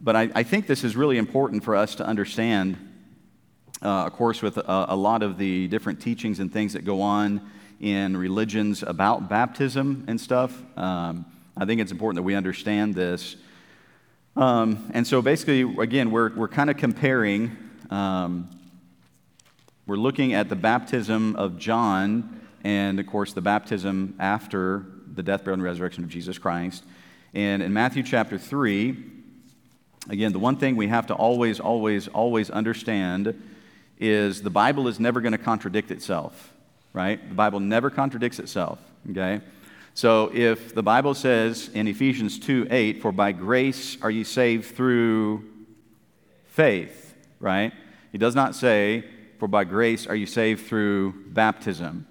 but I, I, think this is really important for us to understand, uh, of course, with a, a, lot of the different teachings and things that go on in religions about baptism and stuff. Um, I think it's important that we understand this. Um, and so basically, again, we're, we're kind of comparing, um, we're looking at the baptism of John and, of course, the baptism after the death, burial, and resurrection of Jesus Christ. And in Matthew chapter 3, again, the one thing we have to always, always, always understand is the Bible is never going to contradict itself, right? The Bible never contradicts itself, okay? So if the Bible says in Ephesians 2 8, for by grace are you saved through faith, right? He does not say, for by grace are you saved through baptism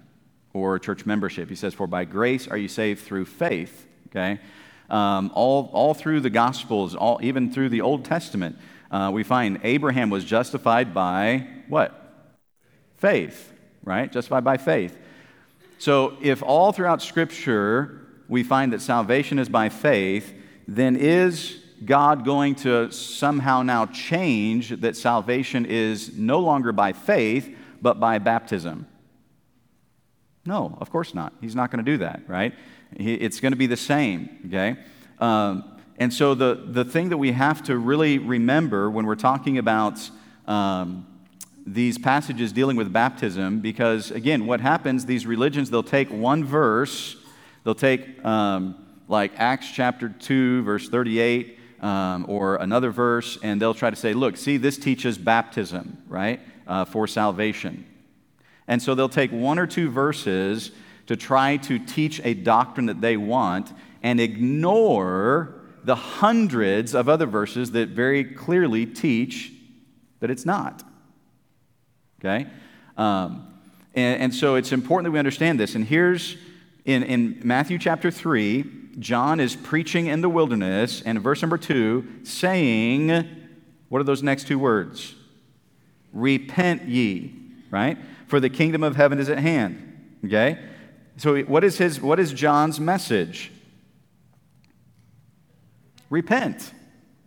or church membership. He says, for by grace are you saved through faith, okay? Um, all, all through the Gospels, all, even through the Old Testament, uh, we find Abraham was justified by what? Faith, right? Justified by faith. So, if all throughout Scripture we find that salvation is by faith, then is God going to somehow now change that salvation is no longer by faith, but by baptism? No, of course not. He's not going to do that, right? It's going to be the same, okay? Um, and so, the, the thing that we have to really remember when we're talking about um, these passages dealing with baptism because, again, what happens, these religions, they'll take one verse, they'll take um, like Acts chapter 2, verse 38, um, or another verse, and they'll try to say, look, see, this teaches baptism, right, uh, for salvation. And so they'll take one or two verses to try to teach a doctrine that they want and ignore the hundreds of other verses that very clearly teach that it's not. Okay? Um, and, and, so it's important that we understand this. And here's in, in Matthew chapter 3, John is preaching in the wilderness, and verse number 2, saying, what are those next two words? Repent ye, right? For the kingdom of heaven is at hand. Okay? So what is his what is John's message? Repent.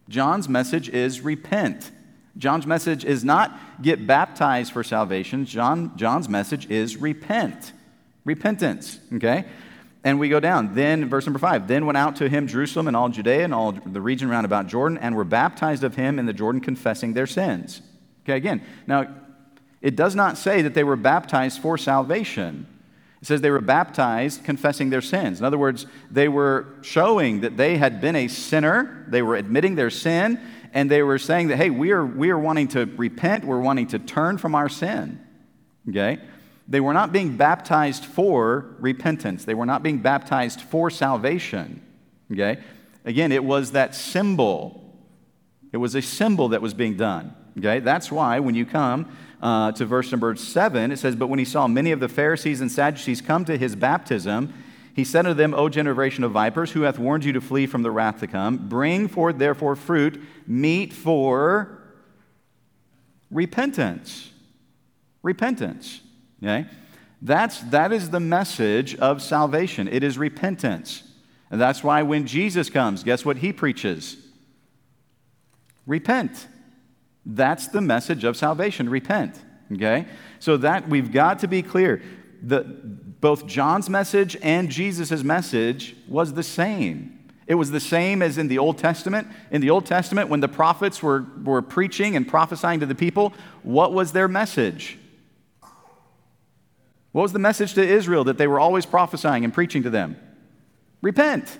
John's message is repent. John's message is not get baptized for salvation. John, John's message is repent. Repentance, okay? And we go down. Then, verse number five, then went out to him Jerusalem and all Judea and all the region round about Jordan and were baptized of him in the Jordan, confessing their sins. Okay, again, now it does not say that they were baptized for salvation. It says they were baptized confessing their sins. In other words, they were showing that they had been a sinner, they were admitting their sin, and they were saying that, hey, we are, we are wanting to repent, we're wanting to turn from our sin. Okay? They were not being baptized for repentance, they were not being baptized for salvation. Okay? Again, it was that symbol. It was a symbol that was being done. Okay? That's why when you come uh, to verse number seven, it says, But when he saw many of the Pharisees and Sadducees come to his baptism, he said unto them, O generation of vipers, who hath warned you to flee from the wrath to come? Bring forth therefore fruit, meet for repentance. Repentance. Okay? That's, that is the message of salvation. It is repentance. And that's why when Jesus comes, guess what he preaches? Repent. That's the message of salvation. Repent. Okay? So that we've got to be clear. The, both John's message and Jesus' message was the same. It was the same as in the Old Testament. In the Old Testament, when the prophets were, were preaching and prophesying to the people, what was their message? What was the message to Israel that they were always prophesying and preaching to them? Repent.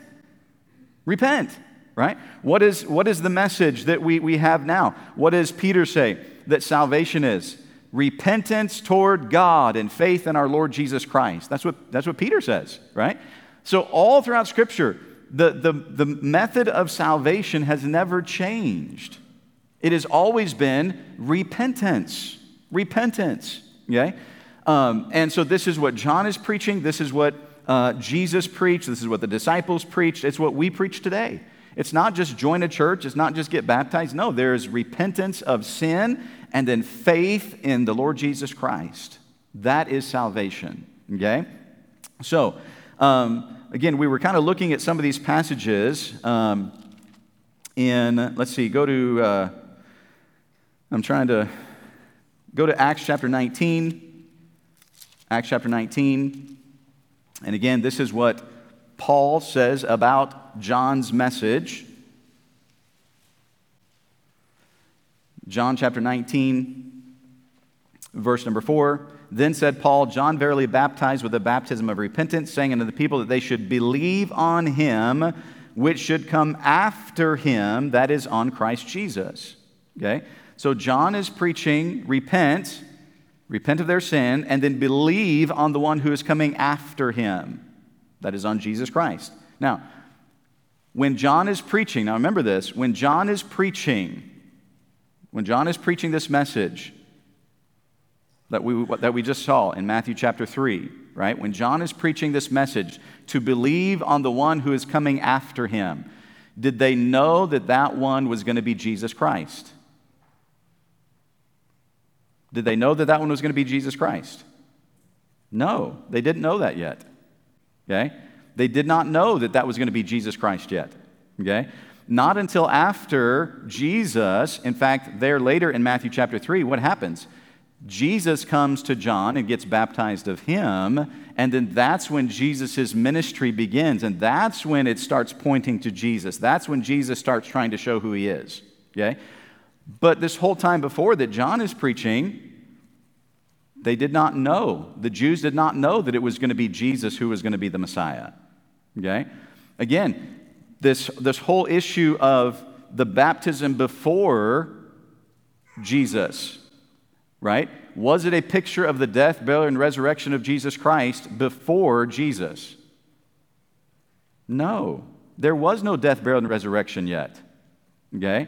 Repent, right? What is, what is the message that we, we have now? What does Peter say that salvation is? repentance toward God and faith in our Lord Jesus Christ. That's what, that's what Peter says, right? So, all throughout Scripture, the, the, the method of salvation has never changed. It has always been repentance. Repentance, okay? Um, and so, this is what John is preaching. This is what uh, Jesus preached. This is what the disciples preached. It's what we preach today. It's not just join a church, it's not just get baptized. No, there's repentance of sin and then faith in the Lord Jesus Christ. That is salvation. Okay? So, um, again, we were kind of looking at some of these passages um, in, let's see, go to, uh, I'm trying to go to Acts chapter 19. Acts chapter 19. And again, this is what Paul says about John's message. John chapter 19, verse number 4. Then said Paul, John verily baptized with the baptism of repentance, saying unto the people that they should believe on him which should come after him, that is, on Christ Jesus. Okay? So John is preaching, repent, repent of their sin, and then believe on the one who is coming after him, that is, on Jesus Christ. Now, when John is preaching, now remember this, when John is preaching, when John is preaching this message, that we, that we just saw in Matthew chapter 3, right? When John is preaching this message to believe on the one who is coming after him, did they know that that one was going to be Jesus Christ? Did they know that that one was going to be Jesus Christ? No, they didn't know that yet. Okay? They did not know that that was going to be Jesus Christ yet. Okay? Not until after Jesus, in fact, there later in Matthew chapter 3, what happens? Jesus comes to John and gets baptized of him, and then that's when Jesus' ministry begins, and that's when it starts pointing to Jesus. That's when Jesus starts trying to show who he is. Okay? But this whole time before that John is preaching, they did not know. The Jews did not know that it was going to be Jesus who was going to be the Messiah. Okay? Again, this, this whole issue of the baptism before Jesus right? Was it a picture of the death, burial, and resurrection of Jesus Christ before Jesus? No. There was no death, burial, and resurrection yet. Okay?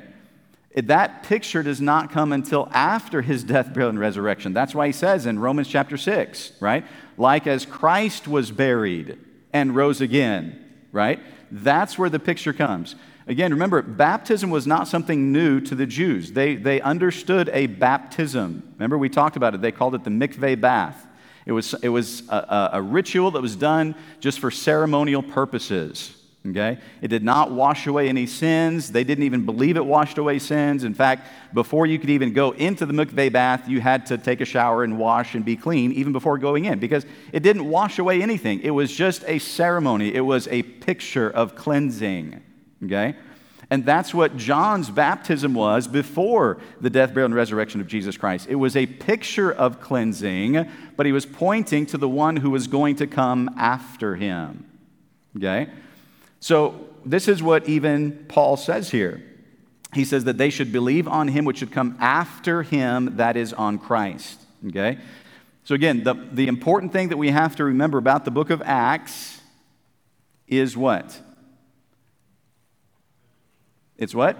That picture does not come until after his death, burial, and resurrection. That's why he says in Romans chapter 6, right? Like as Christ was buried and rose again, right? That's where the picture comes. Again, remember, baptism was not something new to the Jews. They, they understood a baptism. Remember, we talked about it. They called it the mikveh bath. It was, it was a, a ritual that was done just for ceremonial purposes. Okay? It did not wash away any sins. They didn't even believe it washed away sins. In fact, before you could even go into the mikveh bath, you had to take a shower and wash and be clean even before going in because it didn't wash away anything. It was just a ceremony, it was a picture of cleansing. Okay? And that's what John's baptism was before the death, burial, and resurrection of Jesus Christ. It was a picture of cleansing, but he was pointing to the one who was going to come after him. Okay? So, this is what even Paul says here. He says that they should believe on him which should come after him, that is, on Christ. Okay? So, again, the, the important thing that we have to remember about the book of Acts is what? It's what?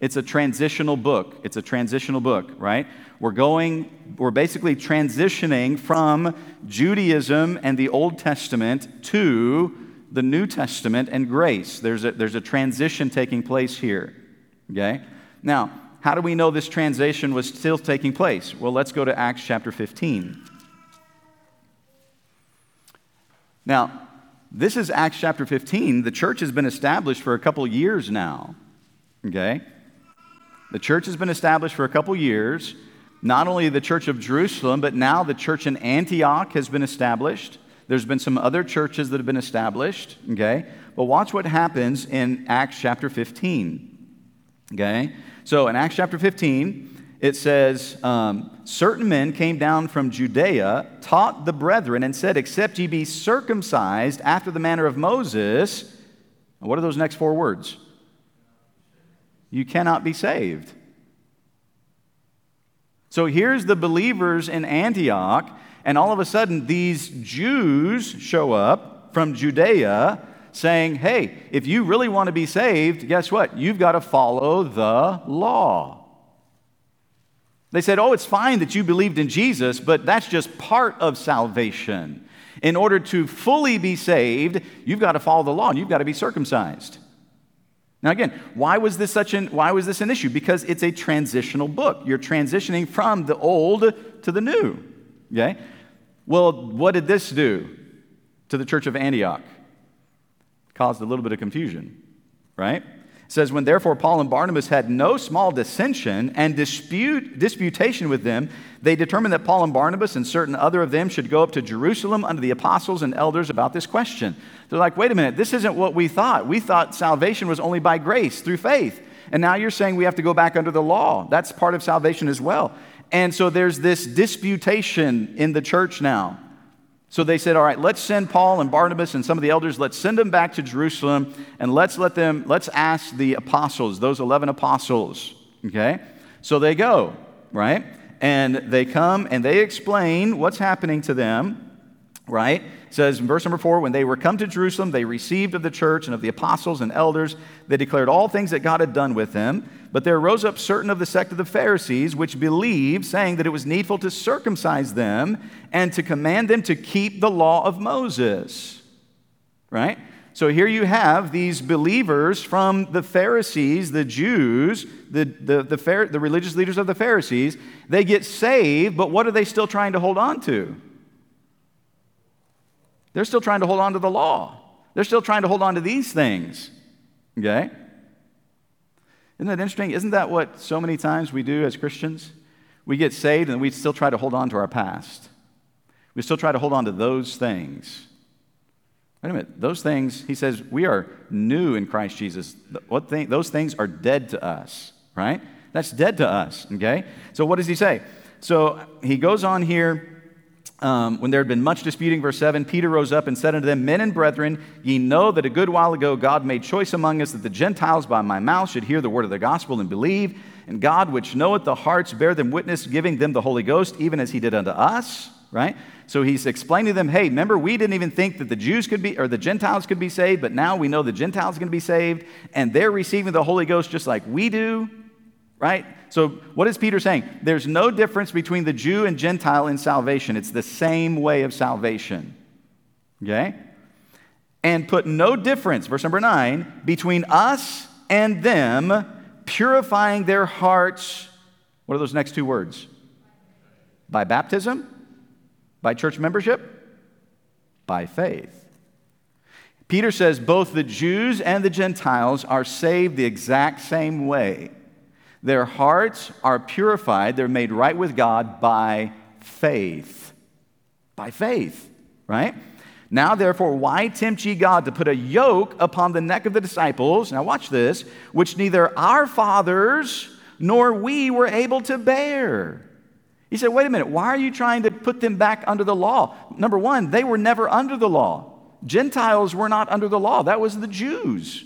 It's a transitional book. It's a transitional book, right? We're going, we're basically transitioning from Judaism and the Old Testament to the New Testament and grace. There's a, there's a transition taking place here, okay? Now, how do we know this transition was still taking place? Well, let's go to Acts chapter 15. Now, this is Acts chapter 15. The church has been established for a couple years now. Okay? The church has been established for a couple years. Not only the church of Jerusalem, but now the church in Antioch has been established. There's been some other churches that have been established. Okay? But watch what happens in Acts chapter 15. Okay? So in Acts chapter 15, it says, um, Certain men came down from Judea, taught the brethren, and said, Except ye be circumcised after the manner of Moses. What are those next four words? you cannot be saved. So here's the believers in Antioch, and all of a sudden, these Jews show up from Judea saying, Hey, if you really want to be saved, guess what? You've got to follow the law. They said, Oh, it's fine that you believed in Jesus, but that's just part of salvation. In order to fully be saved, you've got to follow the law and you've got to be circumcised. Now, again, why was this such an why was this an issue? Because it's a transitional book. You're transitioning from the old to the new. Okay? Well, what did this do to the church of Antioch? Caused a little bit of confusion, right? It says, When therefore Paul and Barnabas had no small dissension and dispute, disputation with them, they determined that Paul and Barnabas and certain other of them should go up to Jerusalem under the apostles and elders about this question. They're like, wait a minute, this isn't what we thought. We thought salvation was only by grace through faith. And now you're saying we have to go back under the law. That's part of salvation as well. And so there's this disputation in the church now. So they said, All right, let's send Paul and Barnabas and some of the elders, let's send them back to Jerusalem and let's let them, let's ask the apostles, those 11 apostles. Okay? So they go, right? And they come and they explain what's happening to them, right? It says in verse number four, when they were come to Jerusalem, they received of the church and of the apostles and elders, they declared all things that God had done with them. But there rose up certain of the sect of the Pharisees which believed, saying that it was needful to circumcise them and to command them to keep the law of Moses. Right? So here you have these believers from the Pharisees, the Jews, the, the, the, the religious leaders of the Pharisees. They get saved, but what are they still trying to hold on to? They're still trying to hold on to the law. They're still trying to hold on to these things. Okay? Isn't that interesting? Isn't that what so many times we do as Christians? We get saved and we still try to hold on to our past. We still try to hold on to those things. Wait a minute. Those things, he says, we are new in Christ Jesus. What thing, those things are dead to us, right? That's dead to us, okay? So what does he say? So he goes on here um, when there had been much disputing, verse 7, Peter rose up and said unto them, Men and brethren, ye know that a good while ago God made choice among us that the Gentiles by my mouth should hear the word of the gospel and believe. And God, which knoweth the hearts, bear them witness, giving them the Holy Ghost, even as he did unto us. Right? So he's explaining to them, hey, remember, we didn't even think that the Jews could be, or the Gentiles could be saved, but now we know the Gentiles are going to be saved, and they're receiving the Holy Ghost just like we do right? So, what is Peter saying? There's no difference between the Jew and Gentile in salvation, it's the same way of salvation. Okay? And put no difference, verse number nine, between us and them, purifying their hearts. What are those next two words? By baptism? By church membership? By faith. Peter says both the Jews and the Gentiles are saved the exact same way. Their hearts are purified, they're made right with God by faith. By faith, right? Now, therefore, why tempt ye God to put a yoke upon the neck of the disciples? Now, watch this, which neither our fathers nor we were able to bear. He said, wait a minute, why are you trying to put them back under the law? Number one, they were never under the law. Gentiles were not under the law, that was the Jews.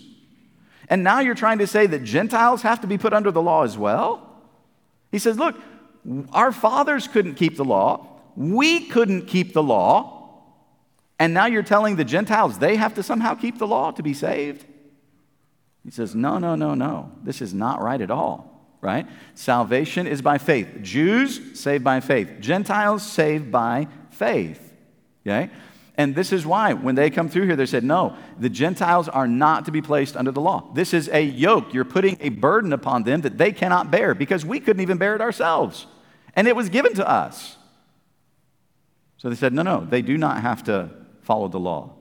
And now you're trying to say that Gentiles have to be put under the law as well? He says, Look, our fathers couldn't keep the law, we couldn't keep the law, and now you're telling the Gentiles they have to somehow keep the law to be saved? He says, No, no, no, no. This is not right at all, right? Salvation is by faith. Jews saved by faith, Gentiles saved by faith. Okay? And this is why, when they come through here, they said, no, the Gentiles are not to be placed under the law. This is a yoke. You're putting a burden upon them that they cannot bear because we couldn't even bear it ourselves. And it was given to us. So they said, no, no, they do not have to follow the law.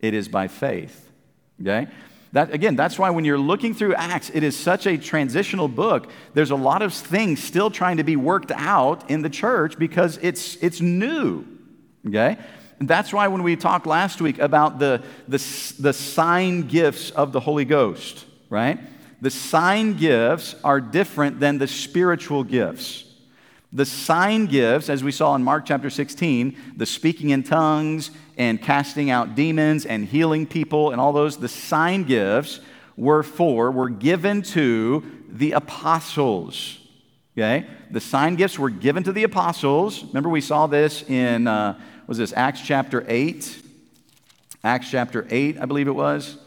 It is by faith. Okay? That, again, that's why when you're looking through Acts, it is such a transitional book. There's a lot of things still trying to be worked out in the church because it's, it's new. Okay? That's why when we talked last week about the, the, the sign gifts of the Holy Ghost, right? The sign gifts are different than the spiritual gifts. The sign gifts, as we saw in Mark chapter 16, the speaking in tongues and casting out demons and healing people and all those, the sign gifts were for, were given to the apostles. Okay? The sign gifts were given to the apostles. Remember, we saw this in. Uh, was this Acts chapter 8? Acts chapter 8, I believe it was.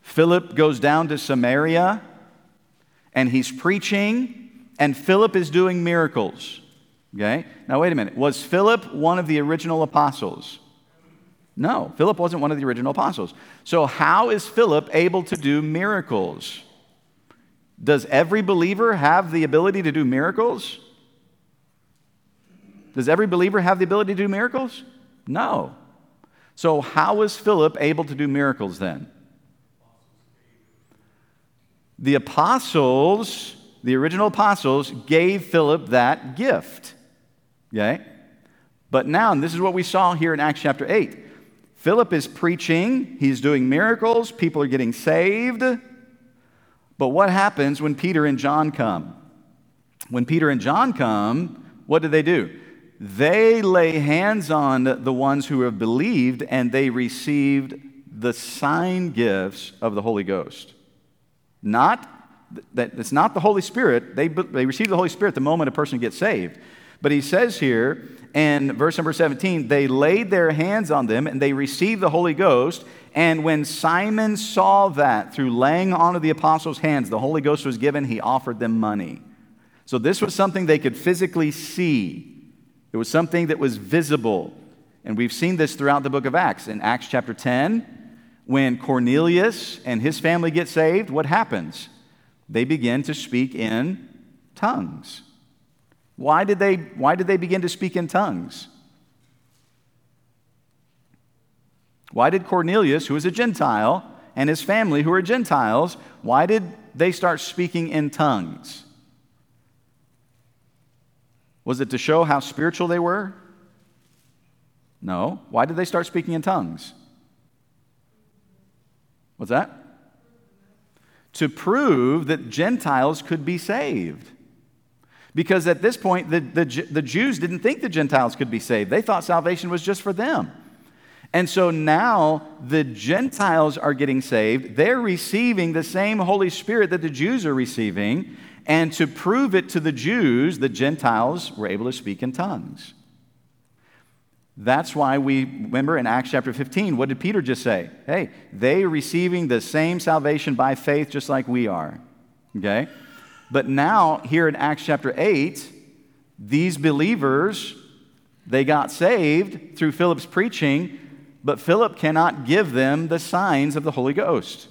Philip goes down to Samaria and he's preaching, and Philip is doing miracles. Okay? Now, wait a minute. Was Philip one of the original apostles? No, Philip wasn't one of the original apostles. So, how is Philip able to do miracles? Does every believer have the ability to do miracles? Does every believer have the ability to do miracles? No. So, how was Philip able to do miracles then? The apostles, the original apostles, gave Philip that gift. Okay? But now, and this is what we saw here in Acts chapter 8 Philip is preaching, he's doing miracles, people are getting saved. But what happens when Peter and John come? When Peter and John come, what do they do? They lay hands on the ones who have believed and they received the sign gifts of the Holy Ghost. Not that it's not the Holy Spirit. They, they receive the Holy Spirit the moment a person gets saved. But he says here in verse number 17, they laid their hands on them and they received the Holy Ghost. And when Simon saw that through laying on of the apostles' hands, the Holy Ghost was given, he offered them money. So this was something they could physically see. It was something that was visible. And we've seen this throughout the book of Acts. In Acts chapter 10, when Cornelius and his family get saved, what happens? They begin to speak in tongues. Why did they, why did they begin to speak in tongues? Why did Cornelius, who was a Gentile, and his family, who were Gentiles, why did they start speaking in tongues? Was it to show how spiritual they were? No. Why did they start speaking in tongues? What's that? To prove that Gentiles could be saved. Because at this point, the, the, the Jews didn't think the Gentiles could be saved, they thought salvation was just for them. And so now the Gentiles are getting saved. They're receiving the same Holy Spirit that the Jews are receiving. And to prove it to the Jews, the Gentiles were able to speak in tongues. That's why we remember in Acts chapter 15, what did Peter just say? Hey, they receiving the same salvation by faith just like we are. Okay? But now, here in Acts chapter 8, these believers, they got saved through Philip's preaching, but Philip cannot give them the signs of the Holy Ghost.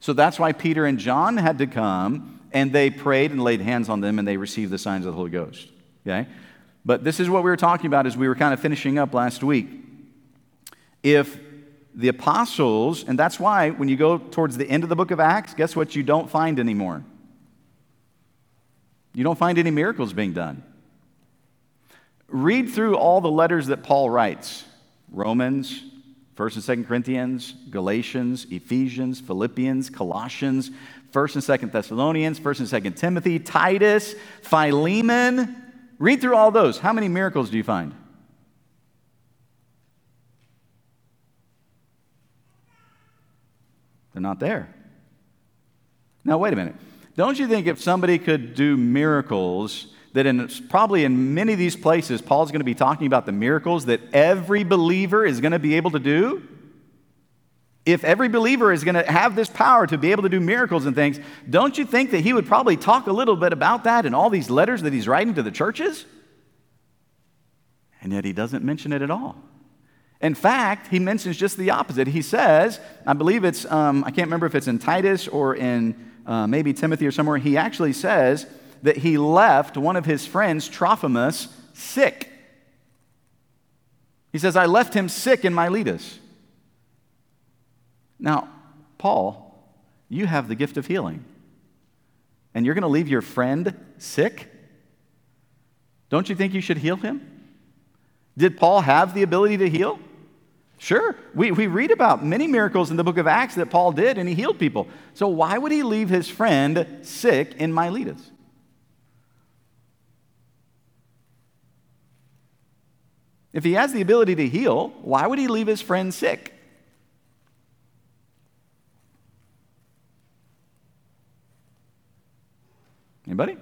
So that's why Peter and John had to come and they prayed and laid hands on them and they received the signs of the Holy Ghost. Okay? But this is what we were talking about as we were kind of finishing up last week. If the apostles, and that's why when you go towards the end of the book of Acts, guess what you don't find anymore? You don't find any miracles being done. Read through all the letters that Paul writes Romans, 1st and 2nd Corinthians, Galatians, Ephesians, Philippians, Colossians, 1st and 2nd Thessalonians, 1st and 2nd Timothy, Titus, Philemon. Read through all those. How many miracles do you find? They're not there. Now, wait a minute. Don't you think if somebody could do miracles, that in probably in many of these places, Paul's going to be talking about the miracles that every believer is going to be able to do? If every believer is going to have this power to be able to do miracles and things, don't you think that he would probably talk a little bit about that in all these letters that he's writing to the churches? And yet he doesn't mention it at all. In fact, he mentions just the opposite. He says, I believe it's, um, I can't remember if it's in Titus or in uh, maybe Timothy or somewhere, he actually says that he left one of his friends, Trophimus, sick. He says, I left him sick in Miletus. Now, Paul, you have the gift of healing, and you're going to leave your friend sick? Don't you think you should heal him? Did Paul have the ability to heal? Sure. We, we read about many miracles in the book of Acts that Paul did, and he healed people. So why would he leave his friend sick in Miletus? If he has the ability to heal, why would he leave his friend sick? Anybody?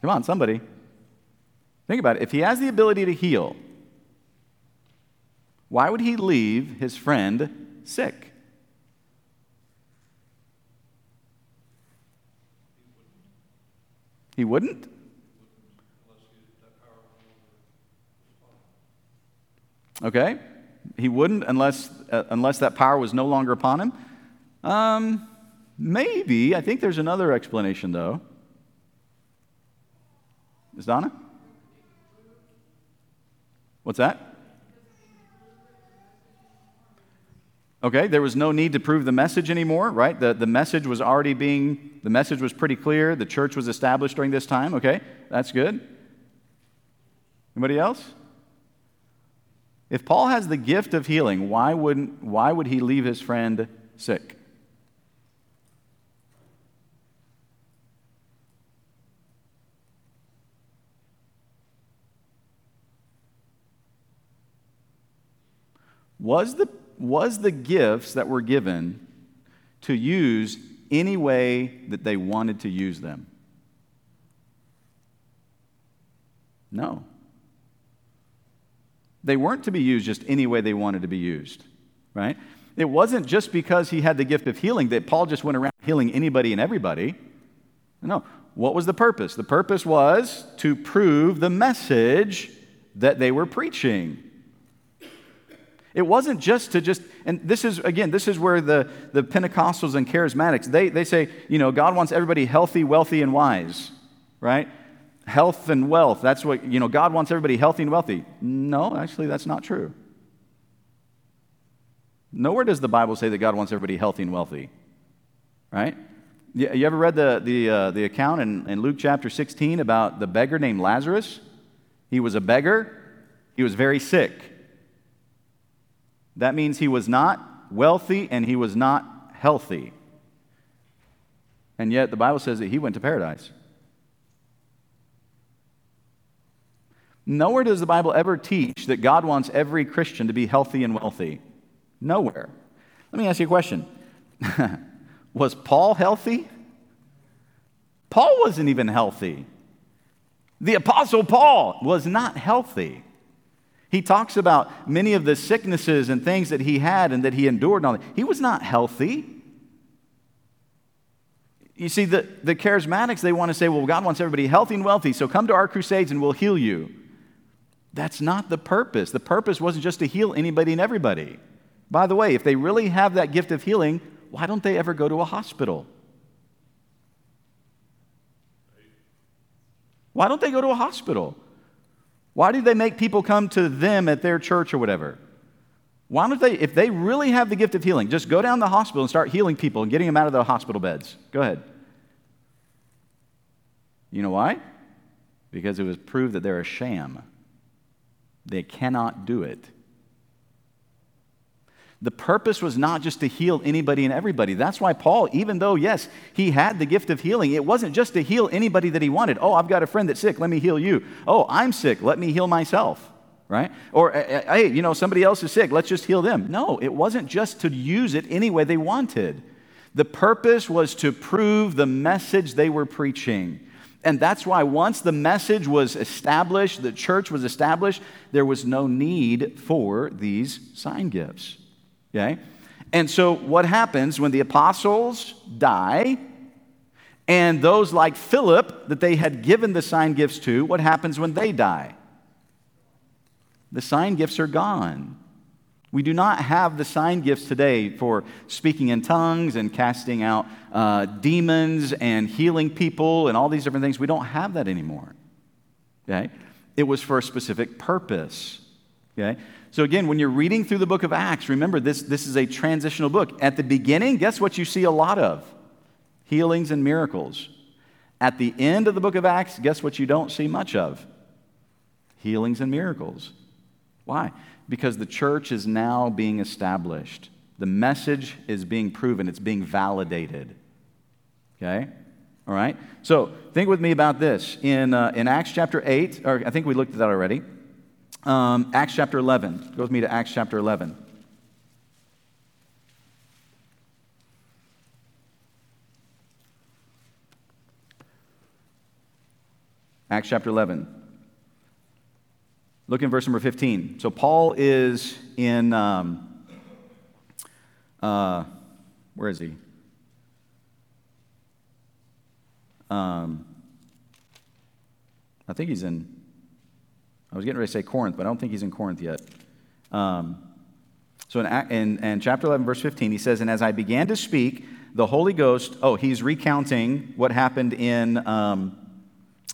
Come on, somebody. Think about it. If he has the ability to heal, why would he leave his friend sick? He wouldn't? Okay he wouldn't unless, uh, unless that power was no longer upon him? Um, maybe. I think there's another explanation, though. Is Donna? What's that? Okay, there was no need to prove the message anymore, right? The, the message was already being, the message was pretty clear. The church was established during this time, okay? That's good. Anybody else? If Paul has the gift of healing, why, wouldn't, why would he leave his friend sick? Was the, was the gifts that were given to use any way that they wanted to use them? No. They weren't to be used just any way they wanted to be used, right? It wasn't just because he had the gift of healing that Paul just went around healing anybody and everybody. No. What was the purpose? The purpose was to prove the message that they were preaching. It wasn't just to just, and this is, again, this is where the, the Pentecostals and charismatics, they, they say, you know, God wants everybody healthy, wealthy, and wise, right? Health and wealth. That's what, you know, God wants everybody healthy and wealthy. No, actually, that's not true. Nowhere does the Bible say that God wants everybody healthy and wealthy, right? You ever read the, the, uh, the account in, in Luke chapter 16 about the beggar named Lazarus? He was a beggar, he was very sick. That means he was not wealthy and he was not healthy. And yet the Bible says that he went to paradise. Nowhere does the Bible ever teach that God wants every Christian to be healthy and wealthy. Nowhere. Let me ask you a question Was Paul healthy? Paul wasn't even healthy. The Apostle Paul was not healthy. He talks about many of the sicknesses and things that he had and that he endured and all that. He was not healthy. You see, the, the charismatics, they want to say, well, God wants everybody healthy and wealthy, so come to our crusades and we'll heal you. That's not the purpose. The purpose wasn't just to heal anybody and everybody. By the way, if they really have that gift of healing, why don't they ever go to a hospital? Why don't they go to a hospital? Why do they make people come to them at their church or whatever? Why don't they, if they really have the gift of healing, just go down to the hospital and start healing people and getting them out of the hospital beds? Go ahead. You know why? Because it was proved that they're a sham. They cannot do it. The purpose was not just to heal anybody and everybody. That's why Paul, even though, yes, he had the gift of healing, it wasn't just to heal anybody that he wanted. Oh, I've got a friend that's sick, let me heal you. Oh, I'm sick, let me heal myself, right? Or, eh, eh, hey, you know, somebody else is sick, let's just heal them. No, it wasn't just to use it any way they wanted. The purpose was to prove the message they were preaching. And that's why once the message was established, the church was established, there was no need for these sign gifts. Okay? And so, what happens when the apostles die, and those like Philip that they had given the sign gifts to, what happens when they die? The sign gifts are gone. We do not have the sign gifts today for speaking in tongues and casting out uh, demons and healing people and all these different things. We don't have that anymore. Okay? It was for a specific purpose. Okay? So, again, when you're reading through the book of Acts, remember this, this is a transitional book. At the beginning, guess what you see a lot of? Healings and miracles. At the end of the book of Acts, guess what you don't see much of? Healings and miracles. Why? Because the church is now being established. The message is being proven, it's being validated. Okay? All right? So, think with me about this. In, uh, in Acts chapter 8, or I think we looked at that already. Um, Acts chapter 11. Go with me to Acts chapter 11. Acts chapter 11. Look in verse number 15. So Paul is in, um, uh, where is he? Um, I think he's in I was getting ready to say Corinth, but I don't think he's in Corinth yet. Um, so in, in, in chapter 11, verse 15, he says, And as I began to speak, the Holy Ghost, oh, he's recounting what happened in, um,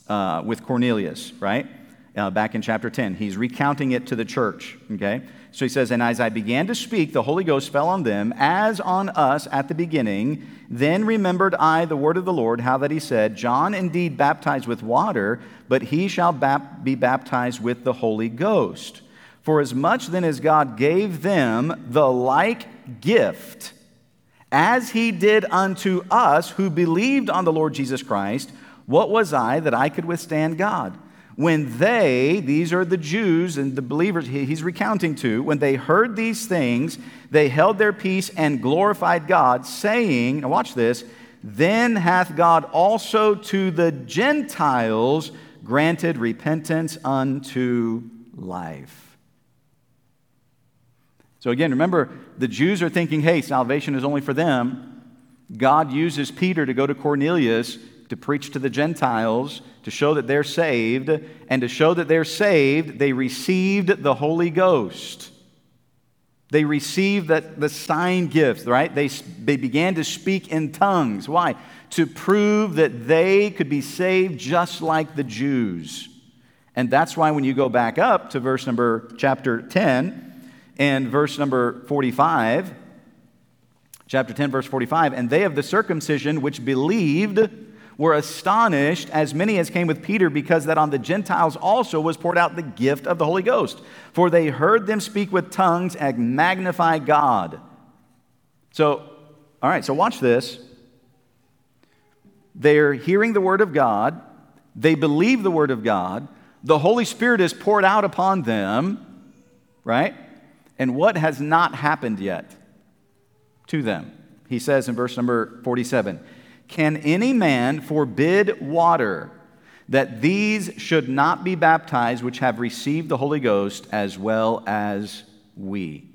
uh, with Cornelius, right? Uh, back in chapter 10. He's recounting it to the church, okay? So he says, And as I began to speak, the Holy Ghost fell on them, as on us at the beginning. Then remembered I the word of the Lord, how that he said, John indeed baptized with water, but he shall bap- be baptized with the Holy Ghost. For as much then as God gave them the like gift, as he did unto us who believed on the Lord Jesus Christ, what was I that I could withstand God? When they, these are the Jews and the believers he's recounting to, when they heard these things, they held their peace and glorified God, saying, now watch this, then hath God also to the Gentiles granted repentance unto life. So again, remember, the Jews are thinking, hey, salvation is only for them. God uses Peter to go to Cornelius to preach to the Gentiles, to show that they're saved, and to show that they're saved, they received the Holy Ghost. They received that, the sign gifts, right? They, they began to speak in tongues. Why? To prove that they could be saved just like the Jews. And that's why when you go back up to verse number chapter 10 and verse number 45, chapter 10, verse 45, and they of the circumcision which believed, were astonished, as many as came with Peter, because that on the Gentiles also was poured out the gift of the Holy Ghost. For they heard them speak with tongues and magnify God. So, all right, so watch this. They're hearing the word of God, they believe the word of God, the Holy Spirit is poured out upon them, right? And what has not happened yet to them? He says in verse number 47 can any man forbid water that these should not be baptized, which have received the Holy Ghost as well as we?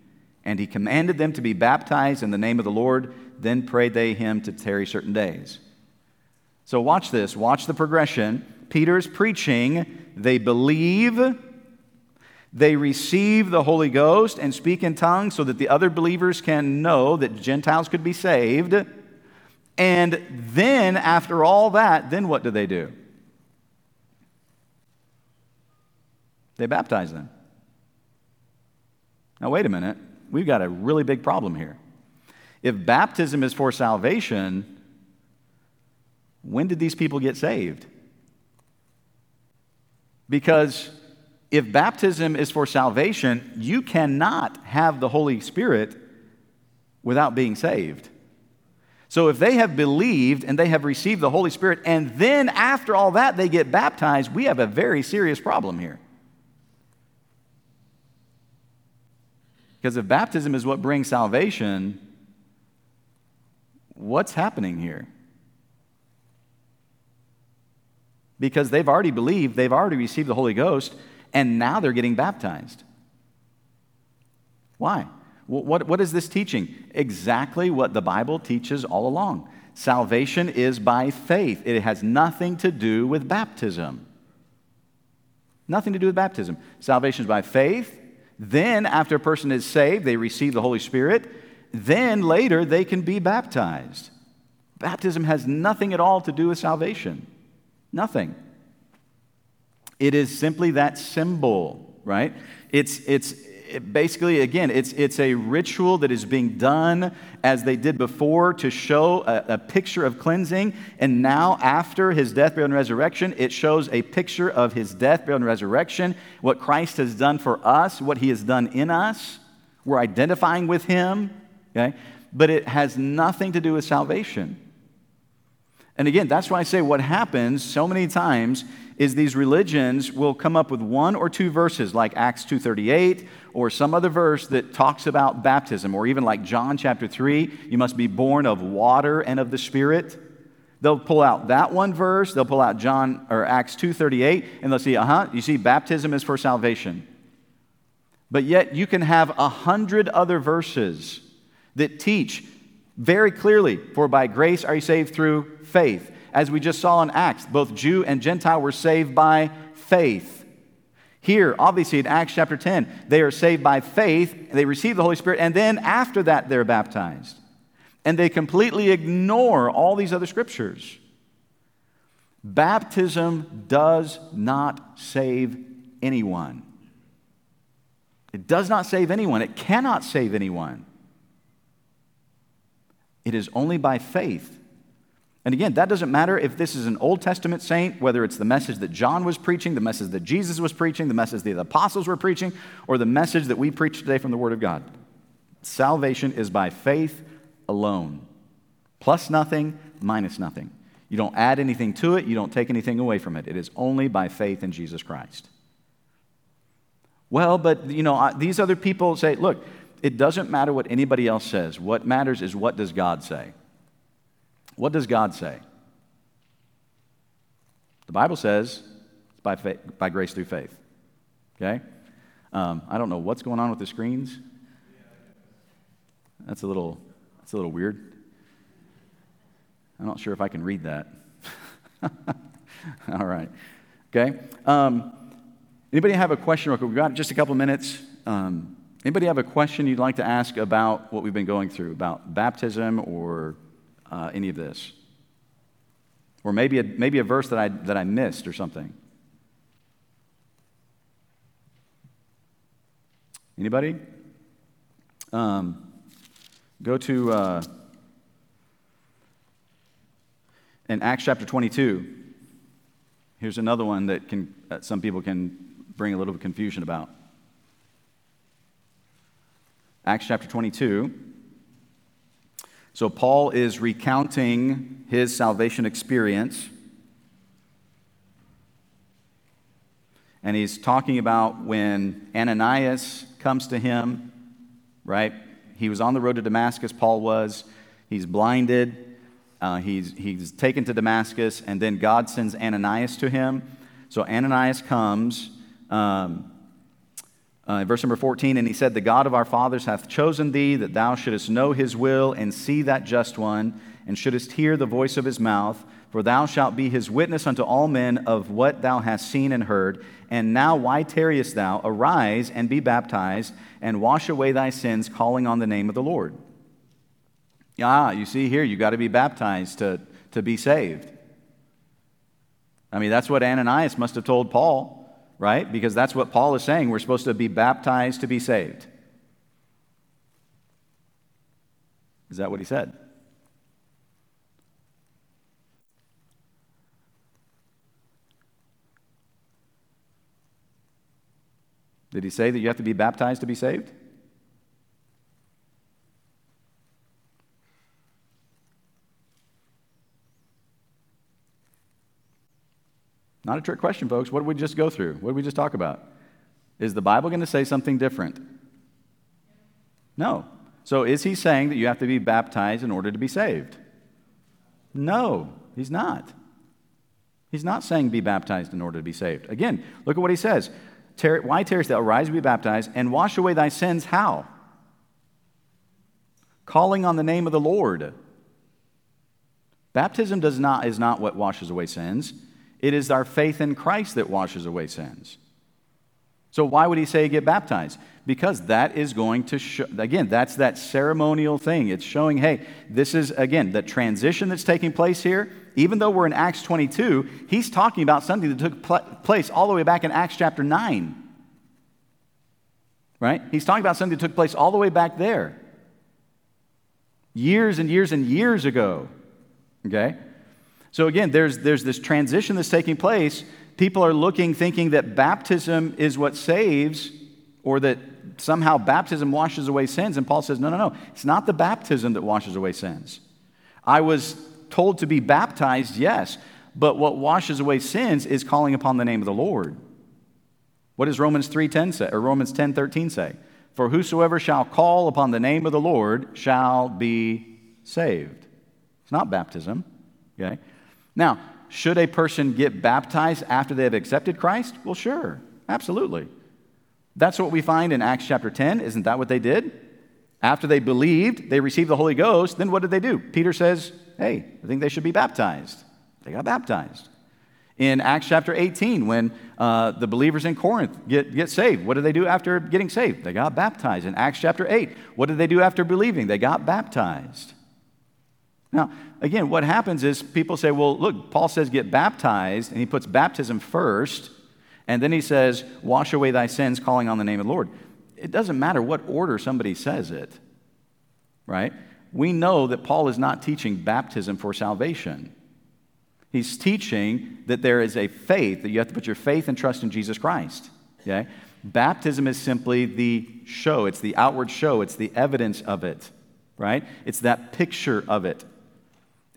And he commanded them to be baptized in the name of the Lord. Then prayed they him to tarry certain days. So watch this. Watch the progression. Peter's preaching. They believe. They receive the Holy Ghost and speak in tongues so that the other believers can know that Gentiles could be saved. And then, after all that, then what do they do? They baptize them. Now, wait a minute. We've got a really big problem here. If baptism is for salvation, when did these people get saved? Because if baptism is for salvation, you cannot have the Holy Spirit without being saved. So if they have believed and they have received the Holy Spirit, and then after all that they get baptized, we have a very serious problem here. Because if baptism is what brings salvation, what's happening here? Because they've already believed, they've already received the Holy Ghost, and now they're getting baptized. Why? What, what is this teaching? Exactly what the Bible teaches all along. Salvation is by faith, it has nothing to do with baptism. Nothing to do with baptism. Salvation is by faith. Then, after a person is saved, they receive the Holy Spirit. Then, later, they can be baptized. Baptism has nothing at all to do with salvation. Nothing. It is simply that symbol, right? It's, it's, it basically, again, it's, it's a ritual that is being done as they did before to show a, a, picture of cleansing. And now, after his death, burial, and resurrection, it shows a picture of his death, burial, and resurrection, what Christ has done for us, what he has done in us. We're identifying with him, okay? But it has nothing to do with salvation. And again, that's why I say what happens so many times is these religions will come up with one or two verses like Acts 2:38 or some other verse that talks about baptism or even like John chapter 3, you must be born of water and of the spirit. They'll pull out that one verse, they'll pull out John or Acts 2:38 and they'll see, "Uh-huh, you see baptism is for salvation." But yet you can have a hundred other verses that teach very clearly, for by grace are you saved through faith. As we just saw in Acts, both Jew and Gentile were saved by faith. Here, obviously, in Acts chapter 10, they are saved by faith, they receive the Holy Spirit, and then after that, they're baptized. And they completely ignore all these other scriptures. Baptism does not save anyone. It does not save anyone, it cannot save anyone. It is only by faith. And again, that doesn't matter if this is an Old Testament saint, whether it's the message that John was preaching, the message that Jesus was preaching, the message that the apostles were preaching, or the message that we preach today from the Word of God. Salvation is by faith alone. Plus nothing, minus nothing. You don't add anything to it, you don't take anything away from it. It is only by faith in Jesus Christ. Well, but you know, these other people say, look, it doesn't matter what anybody else says. What matters is what does God say? What does God say? The Bible says it's by, faith, by grace through faith. Okay? Um, I don't know what's going on with the screens. That's a little, that's a little weird. I'm not sure if I can read that. All right. Okay. Um, anybody have a question? We've got just a couple minutes. Um, anybody have a question you'd like to ask about what we've been going through, about baptism or uh, any of this. Or maybe a, maybe a verse that I, that I missed or something. Anybody? Um, go to uh, in Acts chapter 22. Here's another one that, can, that some people can bring a little bit of confusion about. Acts chapter 22. So, Paul is recounting his salvation experience. And he's talking about when Ananias comes to him, right? He was on the road to Damascus, Paul was. He's blinded. Uh, he's, he's taken to Damascus, and then God sends Ananias to him. So Ananias comes. Um, uh, verse number 14, and he said, The God of our fathers hath chosen thee, that thou shouldest know his will and see that just one, and shouldest hear the voice of his mouth. For thou shalt be his witness unto all men of what thou hast seen and heard. And now, why tarriest thou? Arise and be baptized, and wash away thy sins, calling on the name of the Lord. Ah, you see here, you got to be baptized to, to be saved. I mean, that's what Ananias must have told Paul right? Because that's what Paul is saying. We're supposed to be baptized to be saved. Is that what he said? Did he say that you have to be baptized to be saved? Not a trick question, folks. What did we just go through? What did we just talk about? Is the Bible going to say something different? No. So is he saying that you have to be baptized in order to be saved? No, he's not. He's not saying be baptized in order to be saved. Again, look at what he says. Why tarriest thou? Arise be baptized, and wash away thy sins. How? Calling on the name of the Lord. Baptism does not, is not what washes away sins. It is our faith in Christ that washes away sins. So, why would he say get baptized? Because that is going to show, again, that's that ceremonial thing. It's showing, hey, this is, again, the transition that's taking place here. Even though we're in Acts 22, he's talking about something that took pl- place all the way back in Acts chapter 9. Right? He's talking about something that took place all the way back there. Years and years and years ago. Okay? So again, there's, there's this transition that's taking place. People are looking, thinking that baptism is what saves, or that somehow baptism washes away sins. And Paul says, no, no, no. It's not the baptism that washes away sins. I was told to be baptized, yes, but what washes away sins is calling upon the name of the Lord. What does Romans 3:10 say or Romans 10:13 say? For whosoever shall call upon the name of the Lord shall be saved. It's not baptism, okay? Now, should a person get baptized after they have accepted Christ? Well, sure, absolutely. That's what we find in Acts chapter 10. Isn't that what they did? After they believed, they received the Holy Ghost, then what did they do? Peter says, Hey, I think they should be baptized. They got baptized. In Acts chapter 18, when uh, the believers in Corinth get, get saved, what did they do after getting saved? They got baptized. In Acts chapter 8, what did they do after believing? They got baptized. Now, again, what happens is people say, well, look, Paul says get baptized, and he puts baptism first, and then he says, wash away thy sins, calling on the name of the Lord. it doesn't matter what order somebody says it, right? We know that Paul is not teaching baptism for salvation. He's teaching that there is a faith, that you have to put your faith and trust in Jesus Christ. Okay? Baptism is simply the show, it's the outward show, it's the evidence of it, right? It's that picture of it.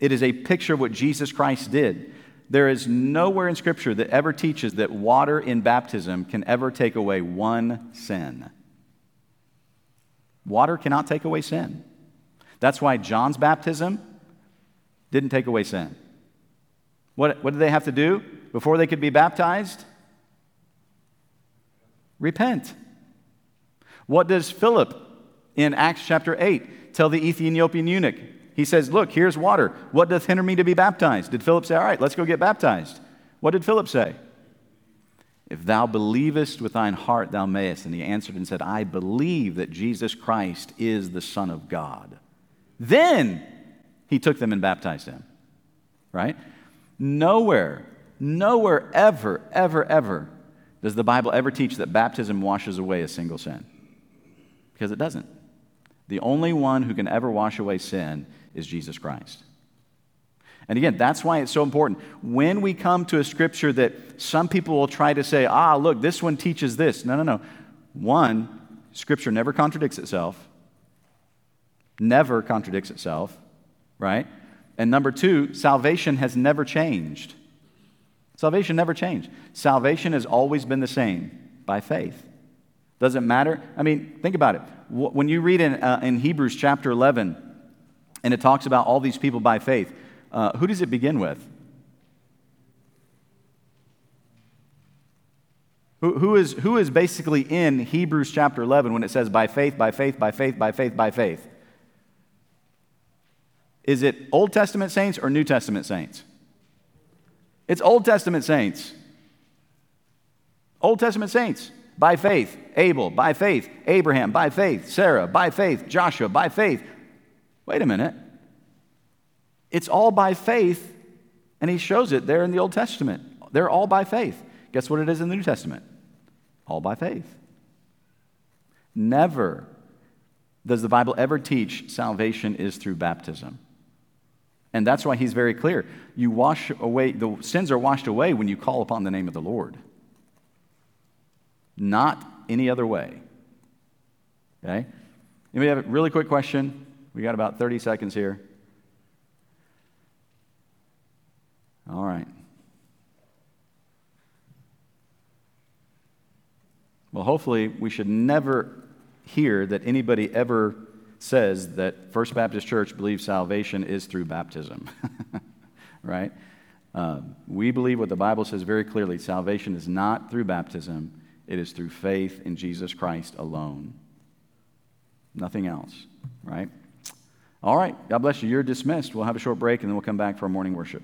It is a picture of what Jesus Christ did. There is nowhere in Scripture that ever teaches that water in baptism can ever take away one sin. Water cannot take away sin. That's why John's baptism didn't take away sin. What, what did they have to do before they could be baptized? Repent. What does Philip in Acts chapter 8 tell the Ethiopian eunuch? He says, Look, here's water. What doth hinder me to be baptized? Did Philip say, All right, let's go get baptized? What did Philip say? If thou believest with thine heart, thou mayest. And he answered and said, I believe that Jesus Christ is the Son of God. Then he took them and baptized them. Right? Nowhere, nowhere ever, ever, ever does the Bible ever teach that baptism washes away a single sin. Because it doesn't. The only one who can ever wash away sin is Jesus Christ. And again, that's why it's so important. When we come to a scripture that some people will try to say, ah, look, this one teaches this. No, no, no. One, scripture never contradicts itself, never contradicts itself, right? And number two, salvation has never changed. Salvation never changed. Salvation has always been the same by faith. Doesn't matter. I mean, think about it. When you read in, uh, in Hebrews chapter 11, and it talks about all these people by faith, uh, who does it begin with? Who, who, is, who is basically in Hebrews chapter 11 when it says by faith, by faith, by faith, by faith, by faith? Is it Old Testament saints or New Testament saints? It's Old Testament saints. Old Testament saints. By faith, Abel. By faith, Abraham. By faith, Sarah. By faith, Joshua. By faith. Wait a minute. It's all by faith, and he shows it there in the Old Testament. They're all by faith. Guess what it is in the New Testament? All by faith. Never does the Bible ever teach salvation is through baptism. And that's why he's very clear. You wash away, the sins are washed away when you call upon the name of the Lord. Not any other way. Okay? Anybody have a really quick question? We got about 30 seconds here. All right. Well, hopefully, we should never hear that anybody ever says that First Baptist Church believes salvation is through baptism, right? Uh, we believe what the Bible says very clearly salvation is not through baptism, it is through faith in Jesus Christ alone. Nothing else, right? All right. God bless you. You're dismissed. We'll have a short break and then we'll come back for our morning worship.